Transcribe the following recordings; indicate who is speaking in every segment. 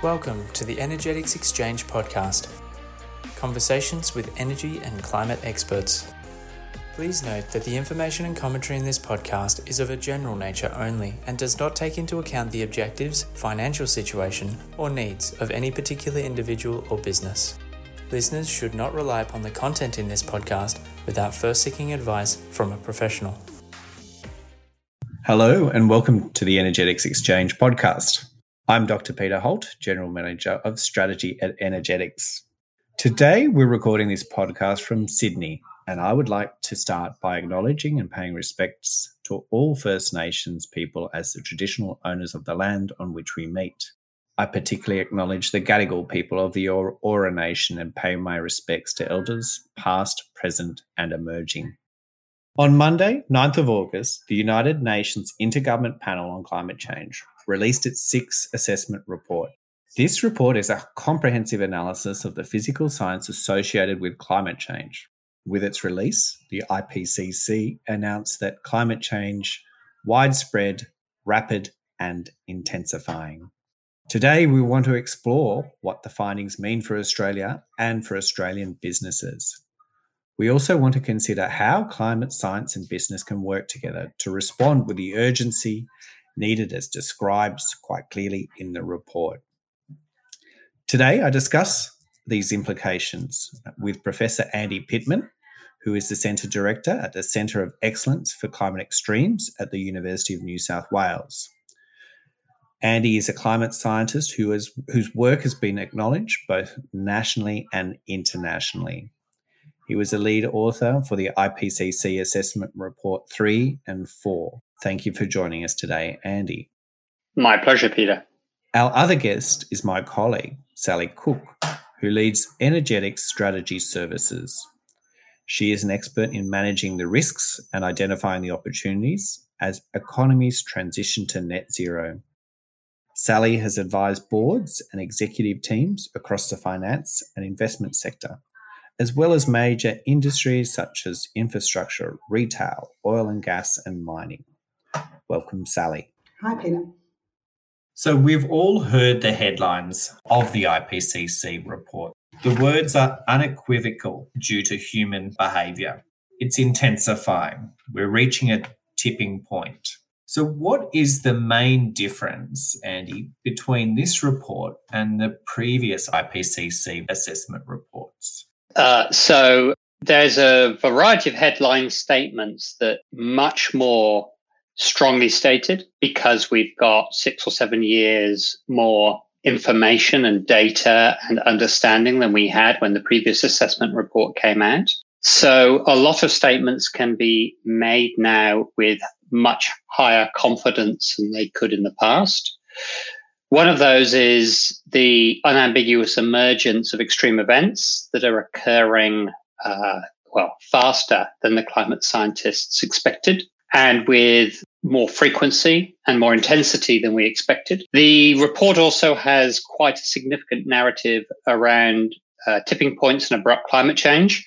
Speaker 1: Welcome to the Energetics Exchange podcast. Conversations with energy and climate experts. Please note that the information and commentary in this podcast is of a general nature only and does not take into account the objectives, financial situation, or needs of any particular individual or business. Listeners should not rely upon the content in this podcast without first seeking advice from a professional.
Speaker 2: Hello, and welcome to the Energetics Exchange podcast. I'm Dr. Peter Holt, General Manager of Strategy at Energetics. Today, we're recording this podcast from Sydney, and I would like to start by acknowledging and paying respects to all First Nations people as the traditional owners of the land on which we meet. I particularly acknowledge the Gadigal people of the Eora Nation and pay my respects to elders past, present, and emerging. On Monday, 9th of August, the United Nations Intergovernment Panel on Climate Change released its sixth assessment report. This report is a comprehensive analysis of the physical science associated with climate change. With its release, the IPCC announced that climate change widespread, rapid, and intensifying. Today, we want to explore what the findings mean for Australia and for Australian businesses. We also want to consider how climate science and business can work together to respond with the urgency needed as described quite clearly in the report. Today, I discuss these implications with Professor Andy Pitman, who is the Centre Director at the Centre of Excellence for Climate Extremes at the University of New South Wales. Andy is a climate scientist who has, whose work has been acknowledged both nationally and internationally. He was a lead author for the IPCC Assessment Report 3 and 4. Thank you for joining us today, Andy.
Speaker 3: My pleasure, Peter.
Speaker 2: Our other guest is my colleague, Sally Cook, who leads Energetic Strategy Services. She is an expert in managing the risks and identifying the opportunities as economies transition to net zero. Sally has advised boards and executive teams across the finance and investment sector, as well as major industries such as infrastructure, retail, oil and gas, and mining. Welcome, Sally.
Speaker 4: Hi, Peter.
Speaker 2: So, we've all heard the headlines of the IPCC report. The words are unequivocal due to human behaviour. It's intensifying. We're reaching a tipping point. So, what is the main difference, Andy, between this report and the previous IPCC assessment reports?
Speaker 3: Uh, so, there's a variety of headline statements that much more strongly stated because we've got six or seven years more information and data and understanding than we had when the previous assessment report came out. So a lot of statements can be made now with much higher confidence than they could in the past. One of those is the unambiguous emergence of extreme events that are occurring, uh, well, faster than the climate scientists expected and with more frequency and more intensity than we expected. The report also has quite a significant narrative around uh, tipping points and abrupt climate change,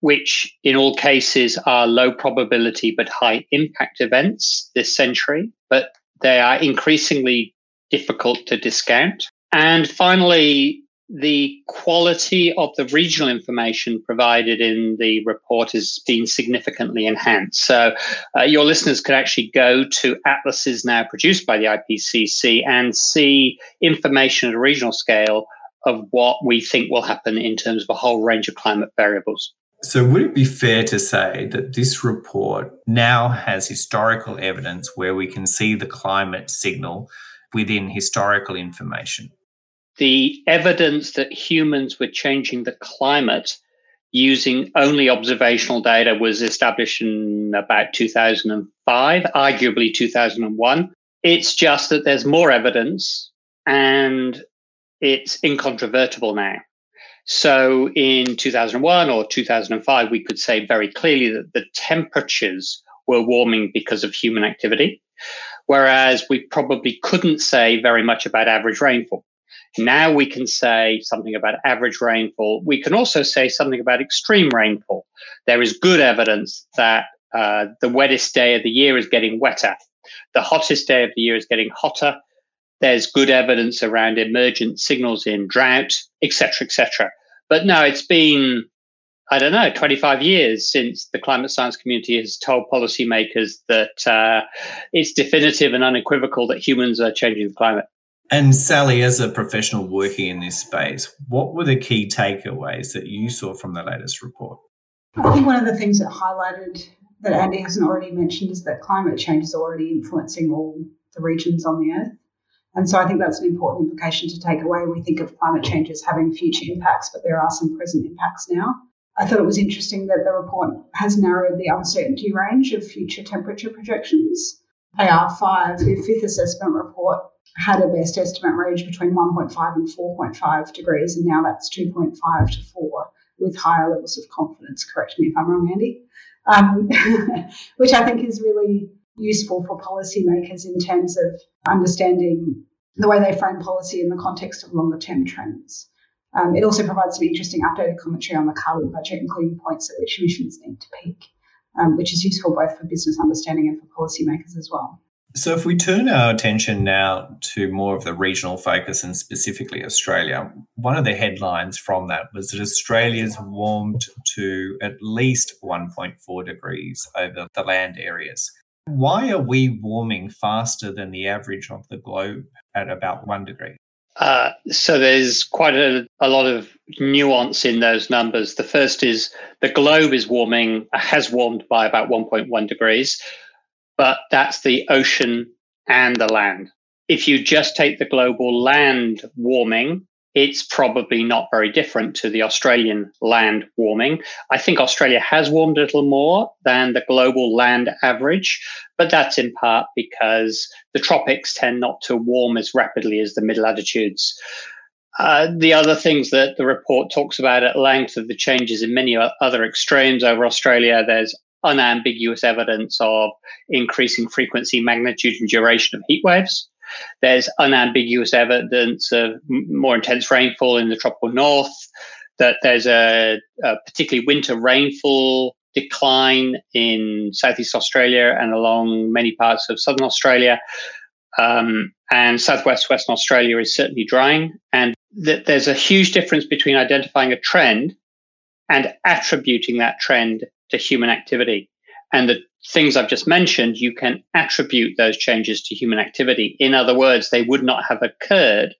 Speaker 3: which in all cases are low probability but high impact events this century, but they are increasingly difficult to discount. And finally, the quality of the regional information provided in the report has been significantly enhanced. So, uh, your listeners can actually go to atlases now produced by the IPCC and see information at a regional scale of what we think will happen in terms of a whole range of climate variables.
Speaker 2: So, would it be fair to say that this report now has historical evidence where we can see the climate signal within historical information?
Speaker 3: The evidence that humans were changing the climate using only observational data was established in about 2005, arguably 2001. It's just that there's more evidence and it's incontrovertible now. So in 2001 or 2005, we could say very clearly that the temperatures were warming because of human activity, whereas we probably couldn't say very much about average rainfall. Now we can say something about average rainfall. We can also say something about extreme rainfall. There is good evidence that uh, the wettest day of the year is getting wetter. The hottest day of the year is getting hotter. There's good evidence around emergent signals in drought, etc., etc. But no, it's been I don't know, 25 years since the climate science community has told policymakers that uh, it's definitive and unequivocal that humans are changing the climate.
Speaker 2: And Sally, as a professional working in this space, what were the key takeaways that you saw from the latest report?
Speaker 4: I think one of the things that highlighted that Andy hasn't already mentioned is that climate change is already influencing all the regions on the earth. And so I think that's an important implication to take away. We think of climate change as having future impacts, but there are some present impacts now. I thought it was interesting that the report has narrowed the uncertainty range of future temperature projections. AR5, the fifth assessment report, had a best estimate range between 1.5 and 4.5 degrees, and now that's 2.5 to 4 with higher levels of confidence. Correct me if I'm wrong, Andy. Um, which I think is really useful for policymakers in terms of understanding the way they frame policy in the context of longer term trends. Um, it also provides some interesting updated commentary on the carbon budget, including points at which emissions need to peak, um, which is useful both for business understanding and for policymakers as well.
Speaker 2: So, if we turn our attention now to more of the regional focus and specifically Australia, one of the headlines from that was that Australia's warmed to at least 1.4 degrees over the land areas. Why are we warming faster than the average of the globe at about one degree?
Speaker 3: Uh, so there's quite a, a, lot of nuance in those numbers. The first is the globe is warming, has warmed by about 1.1 degrees but that's the ocean and the land. If you just take the global land warming, it's probably not very different to the Australian land warming. I think Australia has warmed a little more than the global land average, but that's in part because the tropics tend not to warm as rapidly as the middle latitudes. Uh, the other things that the report talks about at length are the changes in many other extremes over Australia. There's unambiguous evidence of increasing frequency, magnitude, and duration of heat waves. There's unambiguous evidence of more intense rainfall in the tropical north, that there's a, a particularly winter rainfall decline in Southeast Australia and along many parts of Southern Australia. Um, and Southwest Western Australia is certainly drying. And that there's a huge difference between identifying a trend and attributing that trend to human activity. And the things I've just mentioned, you can attribute those changes to human activity. In other words, they would not have occurred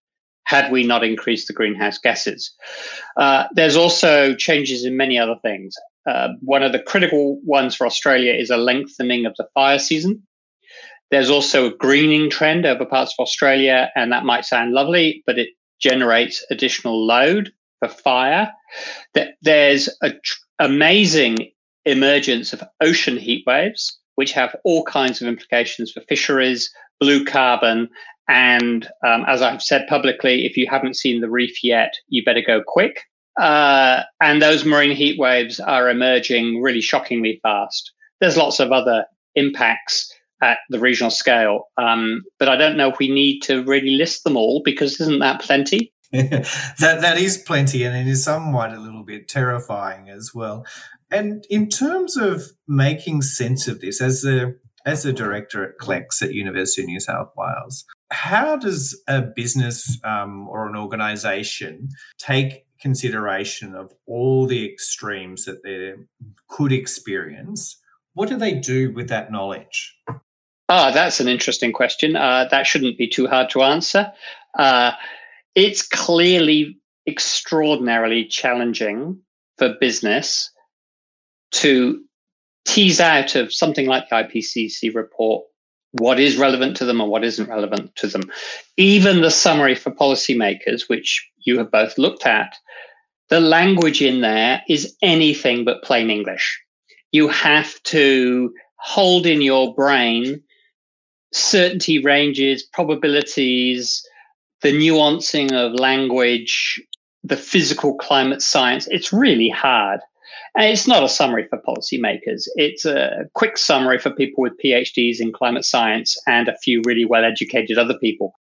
Speaker 3: had we not increased the greenhouse gases. Uh, there's also changes in many other things. Uh, one of the critical ones for Australia is a lengthening of the fire season. There's also a greening trend over parts of Australia, and that might sound lovely, but it generates additional load for fire. There's an tr- amazing emergence of ocean heat waves, which have all kinds of implications for fisheries, blue carbon, and um, as I've said publicly, if you haven't seen the reef yet, you better go quick. Uh, and those marine heat waves are emerging really shockingly fast. There's lots of other impacts at the regional scale, um, but I don't know if we need to really list them all because isn't that plenty?
Speaker 2: that that is plenty, and it is somewhat a little bit terrifying as well. And in terms of making sense of this, as a as a director at CLEX at University of New South Wales, how does a business um, or an organisation take consideration of all the extremes that they could experience? What do they do with that knowledge?
Speaker 3: Ah, that's an interesting question. Uh, that shouldn't be too hard to answer. Uh, it's clearly extraordinarily challenging for business to tease out of something like the IPCC report what is relevant to them and what isn't relevant to them. Even the summary for policymakers, which you have both looked at, the language in there is anything but plain English. You have to hold in your brain certainty ranges, probabilities, the nuancing of language, the physical climate science. It's really hard. And it's not a summary for policymakers. It's a quick summary for people with PhDs in climate science and a few really well educated other people.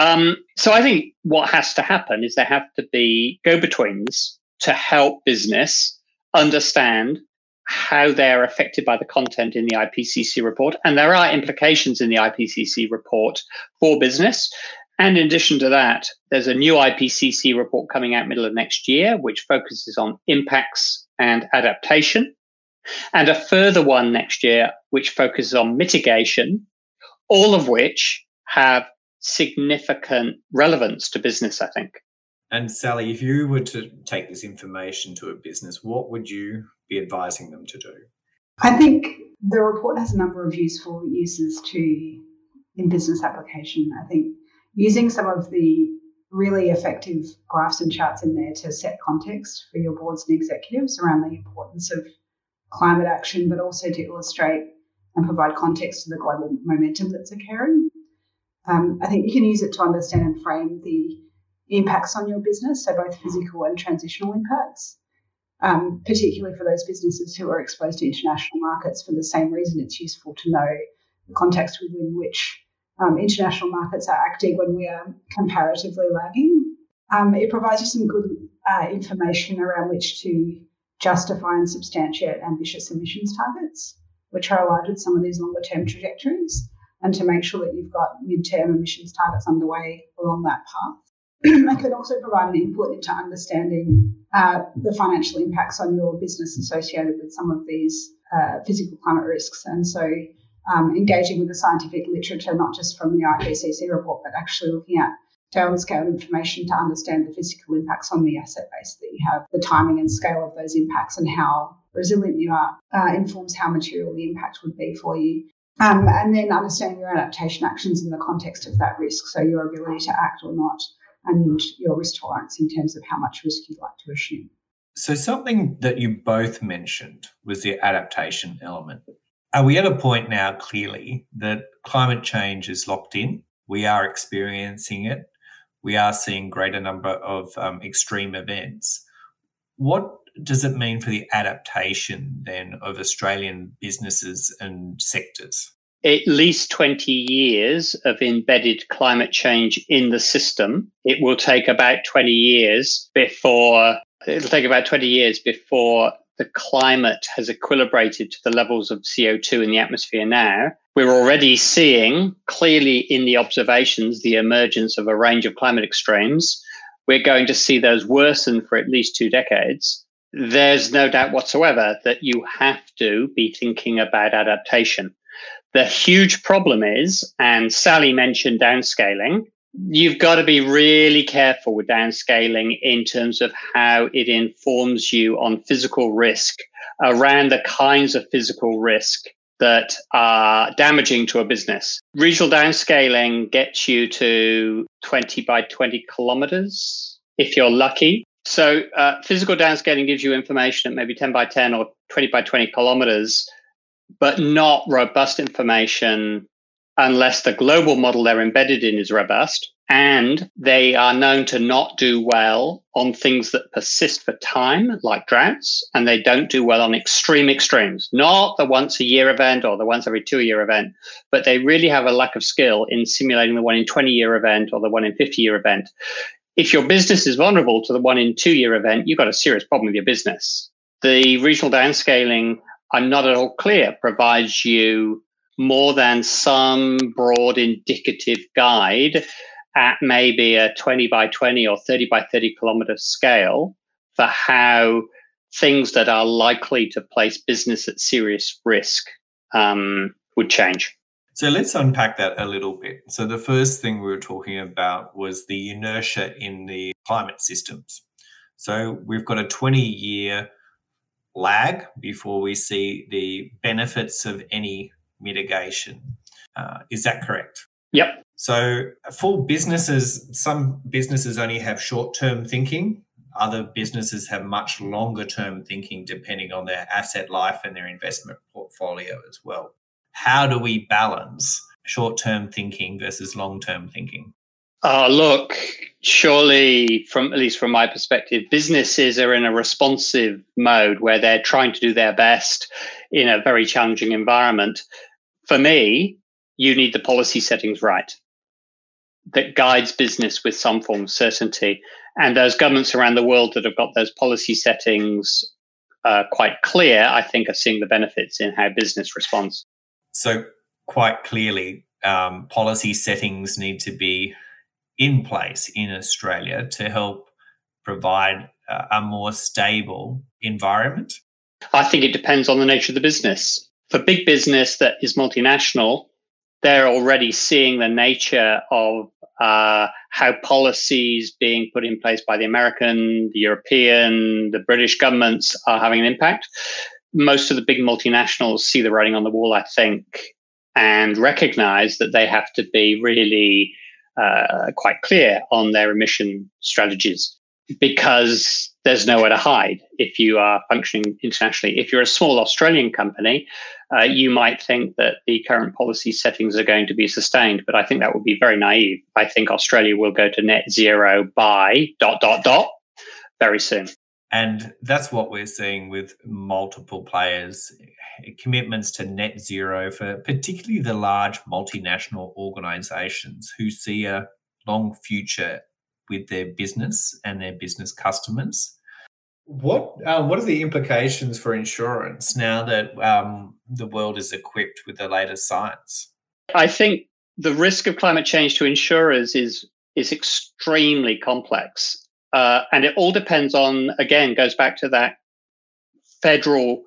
Speaker 3: Um, so I think what has to happen is there have to be go betweens to help business understand how they're affected by the content in the IPCC report. And there are implications in the IPCC report for business. And in addition to that, there's a new IPCC report coming out middle of next year, which focuses on impacts and adaptation, and a further one next year, which focuses on mitigation, all of which have significant relevance to business, I think.
Speaker 2: And Sally, if you were to take this information to a business, what would you be advising them to do?
Speaker 4: I think the report has a number of useful uses to in business application. I think using some of the really effective graphs and charts in there to set context for your boards and executives around the importance of climate action, but also to illustrate and provide context to the global momentum that's occurring. Um, I think you can use it to understand and frame the impacts on your business, so both physical and transitional impacts, um, particularly for those businesses who are exposed to international markets. For the same reason, it's useful to know the context within which um, international markets are acting when we are comparatively lagging. Um, it provides you some good uh, information around which to justify and substantiate ambitious emissions targets, which are aligned with some of these longer term trajectories, and to make sure that you've got mid-term emissions targets underway along that path. it can also provide an input into understanding uh, the financial impacts on your business associated with some of these uh, physical climate risks. And so um, engaging with the scientific literature, not just from the IPCC report, but actually looking at downscale information to understand the physical impacts on the asset base that you have, the timing and scale of those impacts, and how resilient you are uh, informs how material the impact would be for you. Um, and then understanding your adaptation actions in the context of that risk, so your ability to act or not, and your risk tolerance in terms of how much risk you'd like to assume.
Speaker 2: So, something that you both mentioned was the adaptation element. Are we at a point now clearly that climate change is locked in? We are experiencing it. We are seeing greater number of um, extreme events. What does it mean for the adaptation then of Australian businesses and sectors?
Speaker 3: at least 20 years of embedded climate change in the system. It will take about 20 years before it'll take about 20 years before the climate has equilibrated to the levels of CO2 in the atmosphere now. We're already seeing clearly in the observations the emergence of a range of climate extremes. We're going to see those worsen for at least two decades. There's no doubt whatsoever that you have to be thinking about adaptation. The huge problem is, and Sally mentioned downscaling, you've got to be really careful with downscaling in terms of how it informs you on physical risk around the kinds of physical risk that are damaging to a business. Regional downscaling gets you to 20 by 20 kilometers if you're lucky. So, uh, physical downscaling gives you information at maybe 10 by 10 or 20 by 20 kilometers but not robust information unless the global model they're embedded in is robust. And they are known to not do well on things that persist for time, like droughts, and they don't do well on extreme extremes, not the once a year event or the once every two year event, but they really have a lack of skill in simulating the one in 20 year event or the one in 50 year event. If your business is vulnerable to the one in two year event, you've got a serious problem with your business. The regional downscaling I'm not at all clear provides you more than some broad indicative guide at maybe a 20 by 20 or 30 by 30 kilometer scale for how things that are likely to place business at serious risk um, would change.
Speaker 2: So let's unpack that a little bit. So the first thing we were talking about was the inertia in the climate systems. So we've got a 20 year lag before we see the benefits of any mitigation. Uh, is that correct?
Speaker 3: Yep.
Speaker 2: So for businesses, some businesses only have short term thinking. Other businesses have much longer term thinking depending on their asset life and their investment portfolio as well. How do we balance short term thinking versus long term thinking?
Speaker 3: Oh, look, surely, from at least from my perspective, businesses are in a responsive mode where they're trying to do their best in a very challenging environment. For me, you need the policy settings right that guides business with some form of certainty. And those governments around the world that have got those policy settings uh, quite clear, I think, are seeing the benefits in how business responds.
Speaker 2: So, quite clearly, um, policy settings need to be in place in Australia to help provide a more stable environment?
Speaker 3: I think it depends on the nature of the business. For big business that is multinational, they're already seeing the nature of uh, how policies being put in place by the American, the European, the British governments are having an impact. Most of the big multinationals see the writing on the wall, I think, and recognize that they have to be really uh, quite clear on their emission strategies because there's nowhere to hide if you are functioning internationally. If you're a small Australian company, uh, you might think that the current policy settings are going to be sustained, but I think that would be very naive. I think Australia will go to net zero by dot dot dot very soon.
Speaker 2: And that's what we're seeing with multiple players commitments to net zero for particularly the large multinational organizations who see a long future with their business and their business customers. What um, what are the implications for insurance now that um, the world is equipped with the latest science?
Speaker 3: I think the risk of climate change to insurers is is extremely complex, uh, and it all depends on again goes back to that federal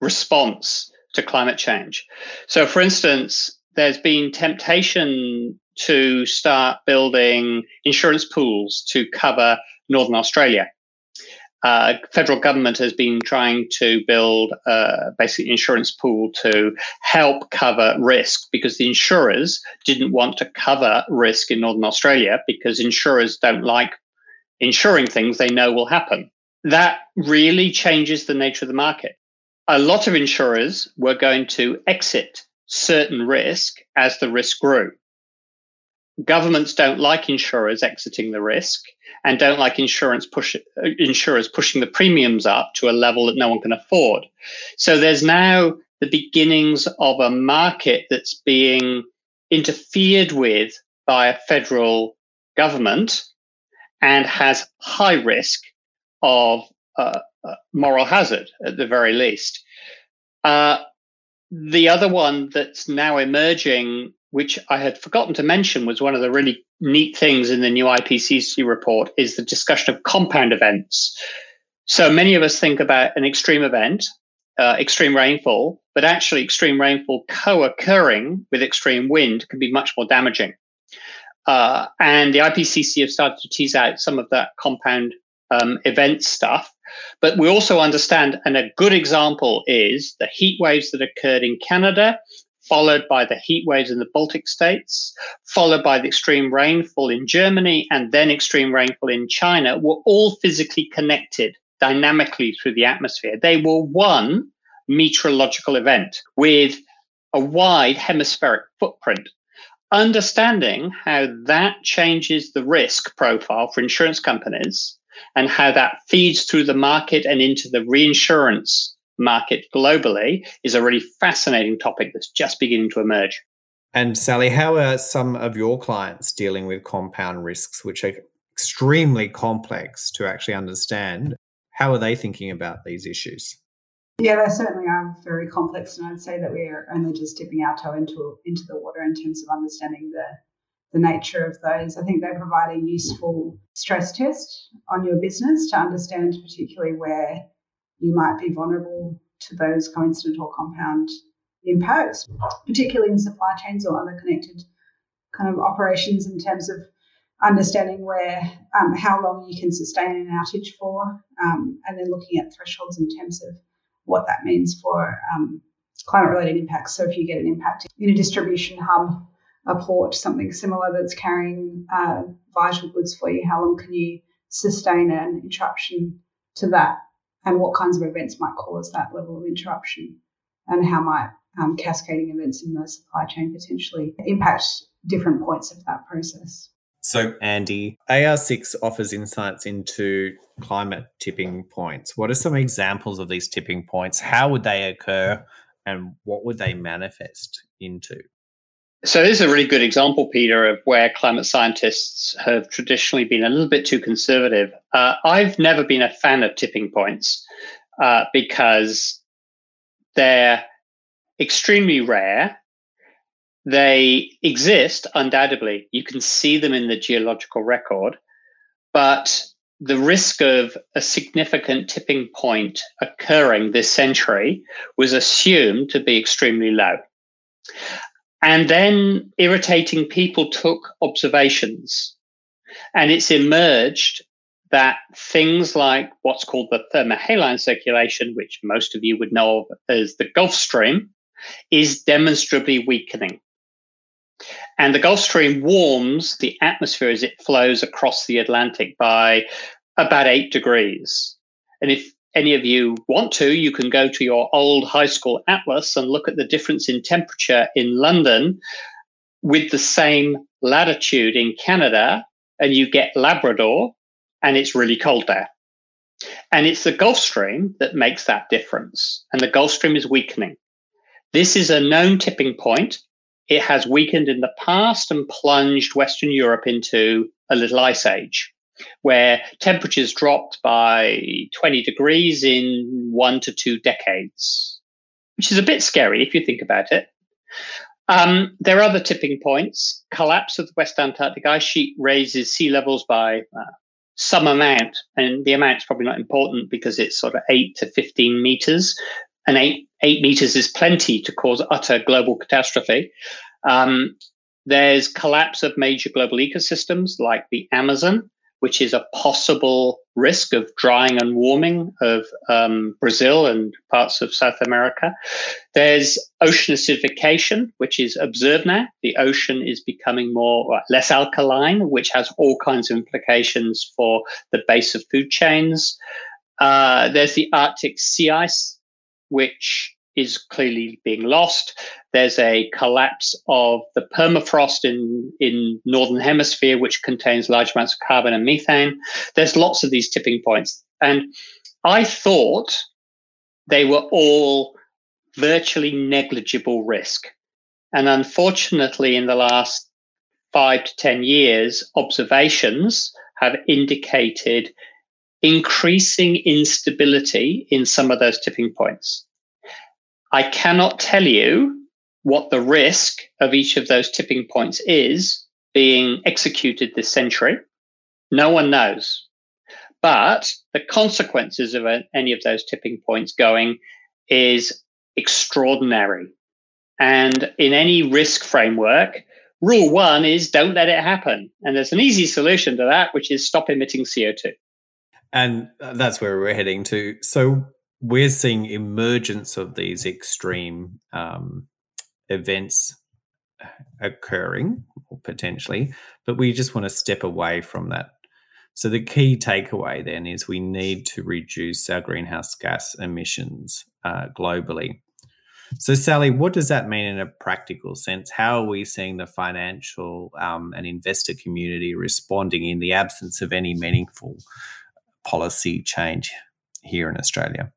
Speaker 3: response to climate change. So, for instance, there's been temptation to start building insurance pools to cover Northern Australia. Uh, federal government has been trying to build a basically insurance pool to help cover risk because the insurers didn't want to cover risk in Northern Australia because insurers don't like insuring things they know will happen. That really changes the nature of the market. A lot of insurers were going to exit certain risk as the risk grew governments don't like insurers exiting the risk and don't like insurance push, insurers pushing the premiums up to a level that no one can afford. So there's now the beginnings of a market that's being interfered with by a federal government and has high risk of uh, uh moral hazard at the very least. Uh, the other one that's now emerging which I had forgotten to mention was one of the really neat things in the new IPCC report is the discussion of compound events. So many of us think about an extreme event, uh, extreme rainfall, but actually extreme rainfall co-occurring with extreme wind can be much more damaging. Uh, and the IPCC have started to tease out some of that compound um, event stuff. But we also understand, and a good example is the heat waves that occurred in Canada followed by the heat waves in the Baltic states, followed by the extreme rainfall in Germany, and then extreme rainfall in China, were all physically connected dynamically through the atmosphere. They were one meteorological event with a wide hemispheric footprint. Understanding how that changes the risk profile for insurance companies and how that feeds through the market and into the reinsurance market globally is a really fascinating topic that's just beginning to emerge.
Speaker 2: And Sally, how are some of your clients dealing with compound risks, which are extremely complex to actually understand? How are they thinking about these issues?
Speaker 4: Yeah, they certainly are very complex, and I'd say that we're only just dipping our toe into into the water in terms of understanding the the nature of those. I think they provide a useful stress test on your business to understand, particularly where you might be vulnerable to those coincident or compound impacts, particularly in supply chains or other connected kind of operations in terms of understanding where um, how long you can sustain an outage for, um, and then looking at thresholds in terms of what that means for um, climate-related impacts. So if you get an impact in a distribution hub, a port, something similar that's carrying uh, vital goods for you, how long can you sustain an interruption to that and what kinds of events might cause that level of interruption and how might um, cascading events in the supply chain potentially impact different points of that process.
Speaker 2: So, Andy, AR6 offers insights into climate tipping points. What are some examples of these tipping points? How would they occur and what would they manifest into?
Speaker 3: So, this is a really good example, Peter, of where climate scientists have traditionally been a little bit too conservative. Uh, I've never been a fan of tipping points uh, because they're extremely rare They exist undoubtedly. You can see them in the geological record, but the risk of a significant tipping point occurring this century was assumed to be extremely low. And then irritating people took observations, and it's emerged that things like what's called the thermohaline circulation, which most of you would know of as the Gulf Stream, is demonstrably weakening. And the Gulf Stream warms the atmosphere as it flows across the Atlantic by about eight degrees. And if any of you want to, you can go to your old high school atlas and look at the difference in temperature in London with the same latitude in Canada, and you get Labrador, and it's really cold there. And it's the Gulf Stream that makes that difference. And the Gulf Stream is weakening. This is a known tipping point. It has weakened in the past and plunged Western Europe into a little ice age where temperatures dropped by 20 degrees in one to two decades, which is a bit scary if you think about it. Um, there are other tipping points. Collapse of the West Antarctic ice sheet raises sea levels by uh, some amount, and the amount's probably not important because it's sort of eight to 15 meters. And eight, eight meters is plenty to cause utter global catastrophe. Um, there's collapse of major global ecosystems like the Amazon, which is a possible risk of drying and warming of um, Brazil and parts of South America. There's ocean acidification, which is observed now. The ocean is becoming more less alkaline, which has all kinds of implications for the base of food chains. Uh, there's the Arctic sea ice, which is clearly being lost. There's a collapse of the permafrost in, in northern hemisphere, which contains large amounts of carbon and methane. There's lots of these tipping points. And I thought they were all virtually negligible risk. And unfortunately, in the last five to 10 years, observations have indicated increasing instability in some of those tipping points. I cannot tell you what the risk of each of those tipping points is being executed this century. No one knows. But the consequences of any of those tipping points going is extraordinary. And in any risk framework, rule one is don't let it happen. And there's an easy solution to that, which is stop emitting CO2.
Speaker 2: And that's where we're heading to. So, we're seeing emergence of these extreme um, events occurring potentially, but we just want to step away from that. So the key takeaway then is we need to reduce our greenhouse gas emissions uh, globally. So, Sally, what does that mean in a practical sense? How are we seeing the financial um, and investor community responding in the absence of any meaningful policy change here in Australia?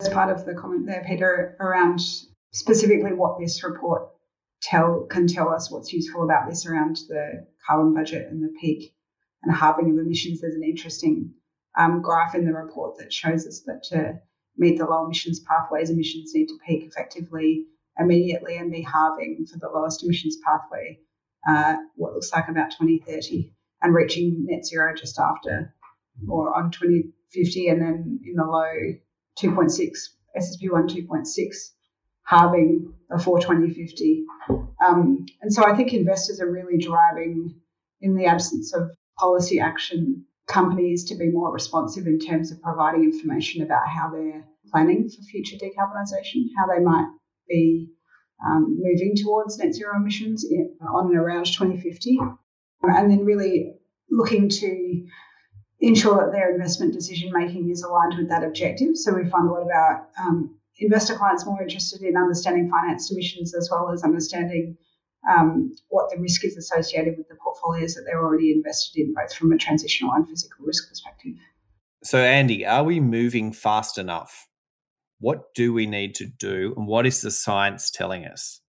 Speaker 4: As part of the comment there, Peter, around specifically what this report tell can tell us what's useful about this around the carbon budget and the peak and halving of emissions. There's an interesting um, graph in the report that shows us that to meet the low emissions pathways, emissions need to peak effectively immediately and be halving for the lowest emissions pathway, uh, what looks like about 2030, and reaching net zero just after or on 2050, and then in the low 2.6, SSP1 2.6, halving before 2050. Um, and so I think investors are really driving, in the absence of policy action, companies to be more responsive in terms of providing information about how they're planning for future decarbonisation, how they might be um, moving towards net zero emissions in, on and around 2050, and then really looking to ensure that their investment decision making is aligned with that objective. So we find a lot of our um, investor clients more interested in understanding finance emissions as well as understanding um, what the risk is associated with the portfolios that they're already invested in, both from a transitional and physical risk perspective.
Speaker 2: So, Andy, are we moving fast enough? What do we need to do, and what is the science telling us?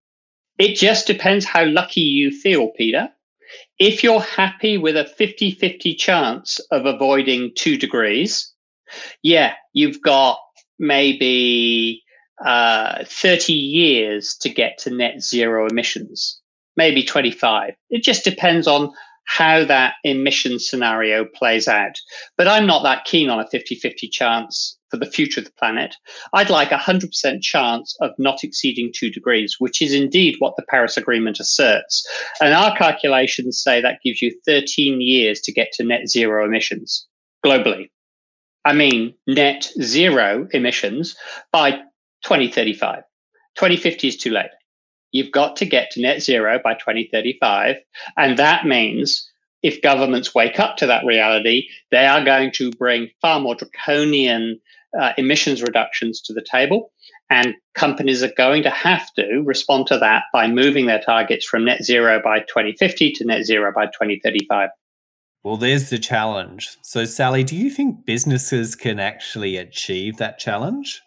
Speaker 3: It just depends how lucky you feel, Peter. If you're happy with a 50 50 chance of avoiding two degrees, yeah, you've got maybe uh, 30 years to get to net zero emissions. maybe 25. It just depends on how that emission scenario plays out. But I'm not that keen on a 50 50 chance for the future of the planet. I'd like a 100% chance of not exceeding two degrees, which is indeed what the Paris Agreement asserts. And our calculations say that gives you 13 years to get to net zero emissions globally. I mean, net zero emissions by 2035. 2050 is too late. You've got to get to net zero by 2035. And that means if governments wake up to that reality, they are going to bring far more draconian uh, emissions reductions to the table. And companies are going to have to respond to that by moving their targets from net zero by 2050 to net zero by 2035.
Speaker 2: Well, there's the challenge. So, Sally, do you think businesses can actually achieve that challenge?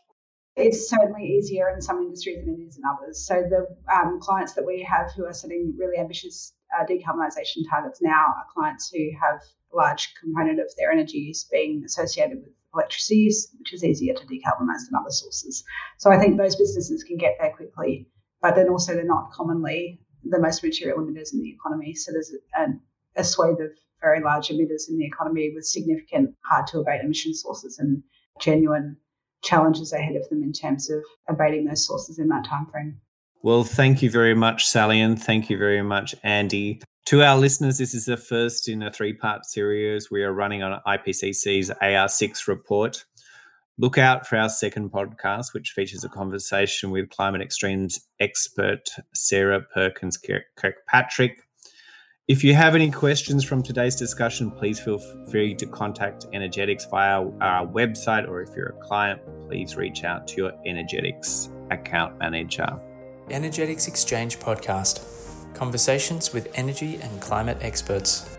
Speaker 4: It's certainly easier in some industries than it is in others. So the um, clients that we have who are setting really ambitious uh, decarbonisation targets now are clients who have a large component of their energy use being associated with electricity use, which is easier to decarbonise than other sources. So I think those businesses can get there quickly, but then also they're not commonly the most material emitters in the economy. So there's a, a swathe of very large emitters in the economy with significant hard to abate emission sources and genuine challenges ahead of them in terms of abating those sources in that time frame.
Speaker 2: Well, thank you very much, Sally, and thank you very much, Andy. To our listeners, this is the first in a three part series we are running on IPCC's AR6 report. Look out for our second podcast, which features a conversation with climate extremes expert Sarah Perkins Kirkpatrick if you have any questions from today's discussion, please feel free to contact Energetics via our website, or if you're a client, please reach out to your Energetics account manager.
Speaker 1: Energetics Exchange Podcast Conversations with energy and climate experts.